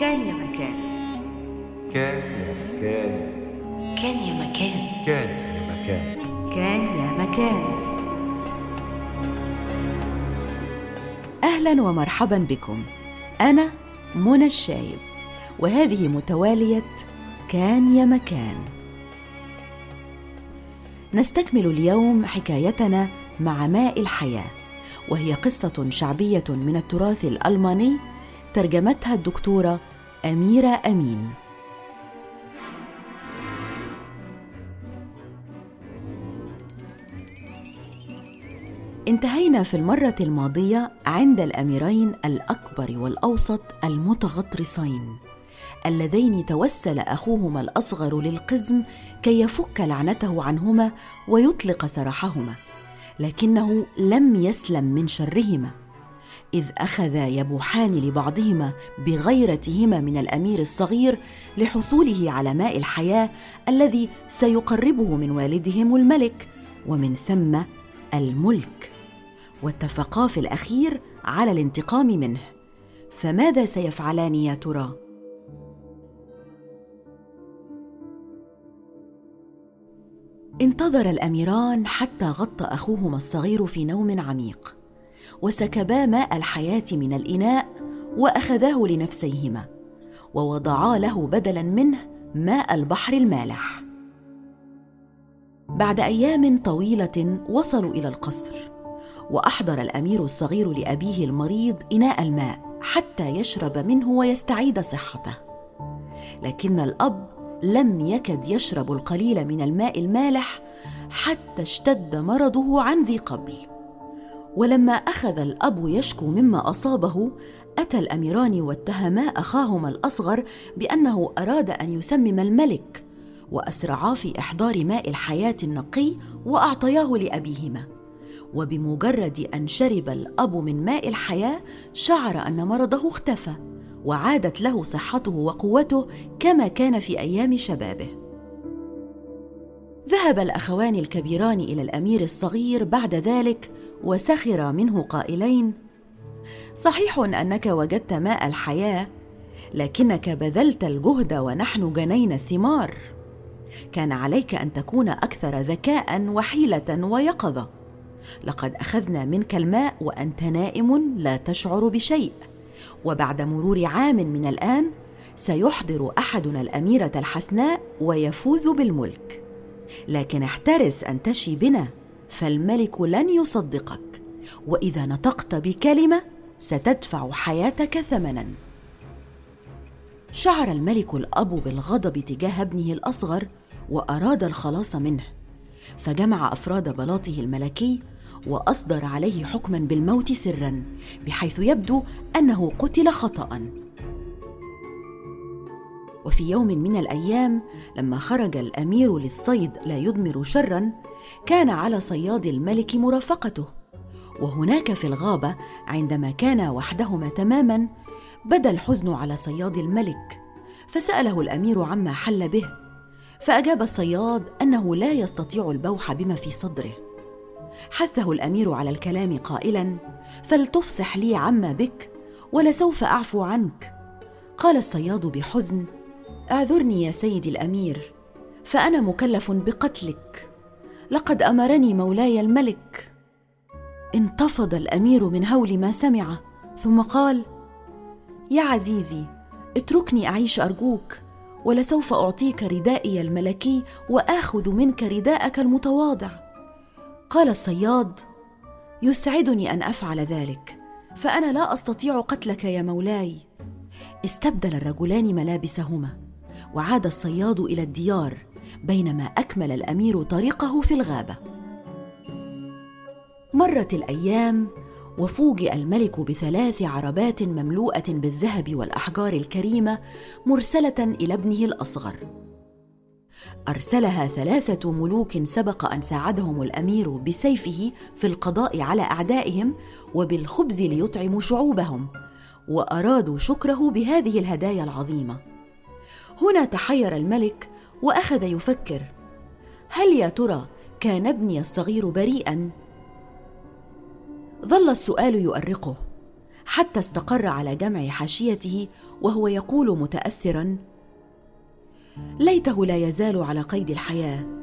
كان يا مكان. كان يا مكان. كان يا مكان. كان يا مكان. كان يا مكان. أهلا ومرحبا بكم. أنا منى الشايب وهذه متوالية كان يا مكان. نستكمل اليوم حكايتنا مع ماء الحياة وهي قصة شعبية من التراث الألماني ترجمتها الدكتورة أميرة أمين. انتهينا في المرة الماضية عند الأميرين الأكبر والأوسط المتغطرسين اللذين توسل أخوهما الأصغر للقزم كي يفك لعنته عنهما ويطلق سراحهما لكنه لم يسلم من شرهما. إذ أخذا يبوحان لبعضهما بغيرتهما من الأمير الصغير لحصوله على ماء الحياة الذي سيقربه من والدهم الملك ومن ثم الملك. واتفقا في الأخير على الانتقام منه. فماذا سيفعلان يا ترى؟ انتظر الأميران حتى غطى أخوهما الصغير في نوم عميق. وسكبا ماء الحياة من الإناء وأخذاه لنفسيهما ووضعا له بدلا منه ماء البحر المالح. بعد أيام طويلة وصلوا إلى القصر وأحضر الأمير الصغير لأبيه المريض إناء الماء حتى يشرب منه ويستعيد صحته. لكن الأب لم يكد يشرب القليل من الماء المالح حتى اشتد مرضه عن ذي قبل. ولما أخذ الأب يشكو مما أصابه أتى الأميران واتهما أخاهما الأصغر بأنه أراد أن يسمم الملك وأسرعا في إحضار ماء الحياة النقي وأعطياه لأبيهما. وبمجرد أن شرب الأب من ماء الحياة شعر أن مرضه اختفى وعادت له صحته وقوته كما كان في أيام شبابه. ذهب الأخوان الكبيران إلى الأمير الصغير بعد ذلك وسخرا منه قائلين صحيح أنك وجدت ماء الحياة لكنك بذلت الجهد ونحن جنينا الثمار. كان عليك أن تكون أكثر ذكاء وحيلة ويقظة. لقد أخذنا منك الماء وأنت نائم لا تشعر بشيء. وبعد مرور عام من الآن سيحضر أحدنا الأميرة الحسناء ويفوز بالملك. لكن احترس أن تشي بنا. فالملك لن يصدقك. وإذا نطقت بكلمة ستدفع حياتك ثمنا. شعر الملك الأب بالغضب تجاه ابنه الأصغر وأراد الخلاص منه. فجمع أفراد بلاطه الملكي وأصدر عليه حكما بالموت سرا بحيث يبدو أنه قتل خطا وفي يوم من الأيام لما خرج الأمير للصيد لا يضمر شرا كان على صياد الملك مرافقته. وهناك في الغابة عندما كانا وحدهما تماما بدا الحزن على صياد الملك فسأله الأمير عما حل به. فأجاب الصياد أنه لا يستطيع البوح بما في صدره. حثه الأمير على الكلام قائلا فلتفصح لي عما بك ولسوف أعفو عنك. قال الصياد بحزن أعذرني يا سيدي الأمير فأنا مكلف بقتلك. لقد أمرني مولاي الملك. انتفض الأمير من هول ما سمع ثم قال يا عزيزي اتركني أعيش أرجوك ولسوف أعطيك ردائي الملكي وآخذ منك رداءك المتواضع. قال الصياد يسعدني أن أفعل ذلك فأنا لا أستطيع قتلك يا مولاي. استبدل الرجلان ملابسهما وعاد الصياد إلى الديار. بينما أكمل الأمير طريقه في الغابة. مرت الأيام وفوجئ الملك بثلاث عربات مملوءة بالذهب والأحجار الكريمة مرسلة إلى ابنه الأصغر. أرسلها ثلاثة ملوك سبق أن ساعدهم الأمير بسيفه في القضاء على أعدائهم وبالخبز ليطعموا شعوبهم وأرادوا شكره بهذه الهدايا العظيمة. هنا تحير الملك وأخذ يفكر هل يا ترى كان ابني الصغير بريئا؟ ظل السؤال يؤرقه حتى استقر على جمع حاشيته وهو يقول متاثرا ليته لا يزال على قيد الحياة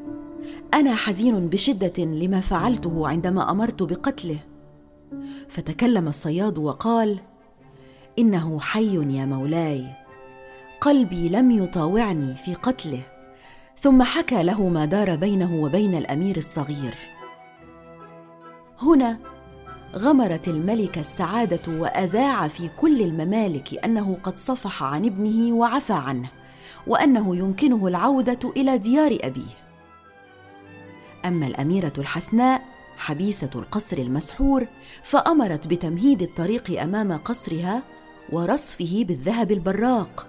أنا حزين بشدة لما فعلته عندما أمرت بقتله. فتكلم الصياد وقال إنه حي يا مولاي قلبي لم يطاوعني في قتله. ثم حكى له ما دار بينه وبين الأمير الصغير. هنا غمرت الملكه السعادة وأذاع في كل الممالك أنه قد صفح عن ابنه وعفى عنه وأنه يمكنه العودة إلى ديار أبيه. أما الأميرة الحسناء حبيسة القصر المسحور فأمرت بتمهيد الطريق أمام قصرها ورصفه بالذهب البراق.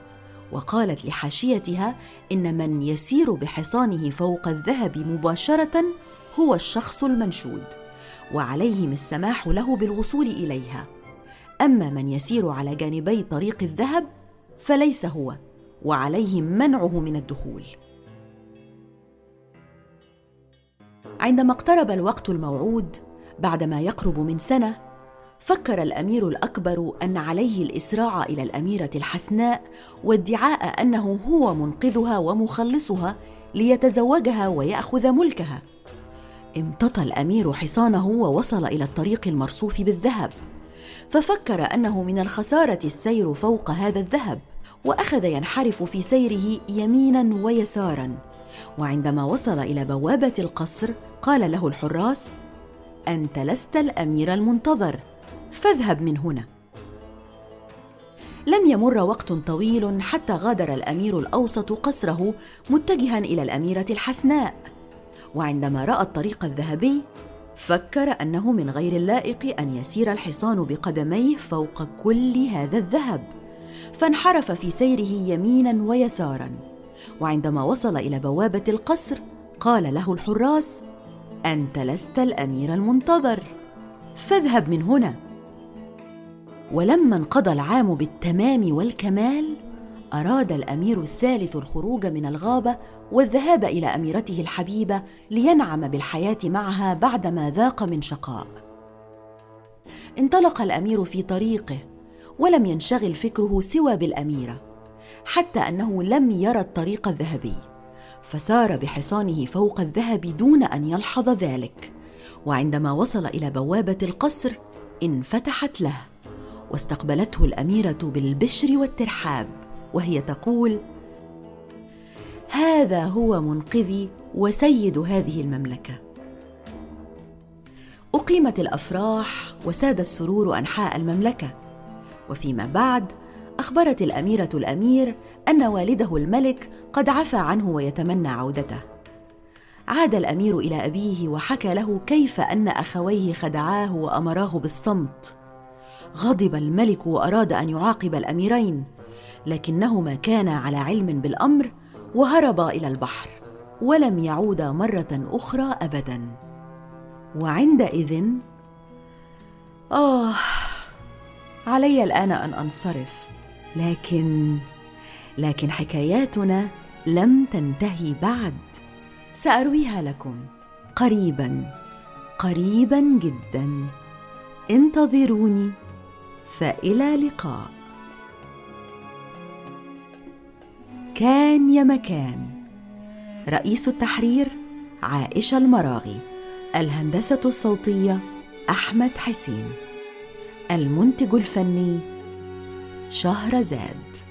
وقالت لحاشيتها إن من يسير بحصانه فوق الذهب مباشرة هو الشخص المنشود وعليهم السماح له بالوصول إليها. أما من يسير على جانبي طريق الذهب فليس هو وعليهم منعه من الدخول. عندما اقترب الوقت الموعود بعدما يقرب من سنة فكر الأمير الأكبر أن عليه الإسراع إلى الأميرة الحسناء وادعاء أنه هو منقذها ومخلصها ليتزوجها ويأخذ ملكها. امتطى الأمير حصانه ووصل إلى الطريق المرصوف بالذهب. ففكر أنه من الخسارة السير فوق هذا الذهب وأخذ ينحرف في سيره يمينا ويسارا. وعندما وصل إلى بوابة القصر قال له الحراس أنت لست الأمير المنتظر. فاذهب من هنا. لم يمر وقت طويل حتى غادر الأمير الأوسط قصره متجها إلى الأميرة الحسناء. وعندما رأى الطريق الذهبي فكر أنه من غير اللائق أن يسير الحصان بقدميه فوق كل هذا الذهب. فانحرف في سيره يمينا ويسارا. وعندما وصل إلى بوابة القصر قال له الحراس أنت لست الأمير المنتظر. فاذهب من هنا. ولما انقضى العام بالتمام والكمال أراد الأمير الثالث الخروج من الغابة والذهاب إلى أميرته الحبيبة لينعم بالحياة معها بعدما ذاق من شقاء. انطلق الأمير في طريقه ولم ينشغل فكره سوى بالأميرة حتى أنه لم يرى الطريق الذهبي فسار بحصانه فوق الذهب دون أن يلحظ ذلك وعندما وصل إلى بوابة القصر انفتحت له. واستقبلته الأميرة بالبشر والترحاب وهي تقول هذا هو منقذي وسيد هذه المملكة. أقيمت الأفراح وساد السرور أنحاء المملكة وفيما بعد أخبرت الأميرة الأمير أن والده الملك قد عفى عنه ويتمنى عودته. عاد الأمير إلى أبيه وحكى له كيف أن أخويه خدعاه وأمراه بالصمت. غضب الملك وأراد أن يعاقب الأميرين لكنهما كانا على علم بالأمر وهربا إلى البحر ولم يعودا مرة أخرى ابدا. وعندئذ آه علي الآن أن أنصرف لكن لكن حكاياتنا لم تنتهي بعد. سأرويها لكم. قريبا قريبا جدا. انتظروني. فإلى لقاء. كان يا مكان. رئيس التحرير عائشة المراغي. الهندسة الصوتية أحمد حسين. المنتج الفني شهرزاد.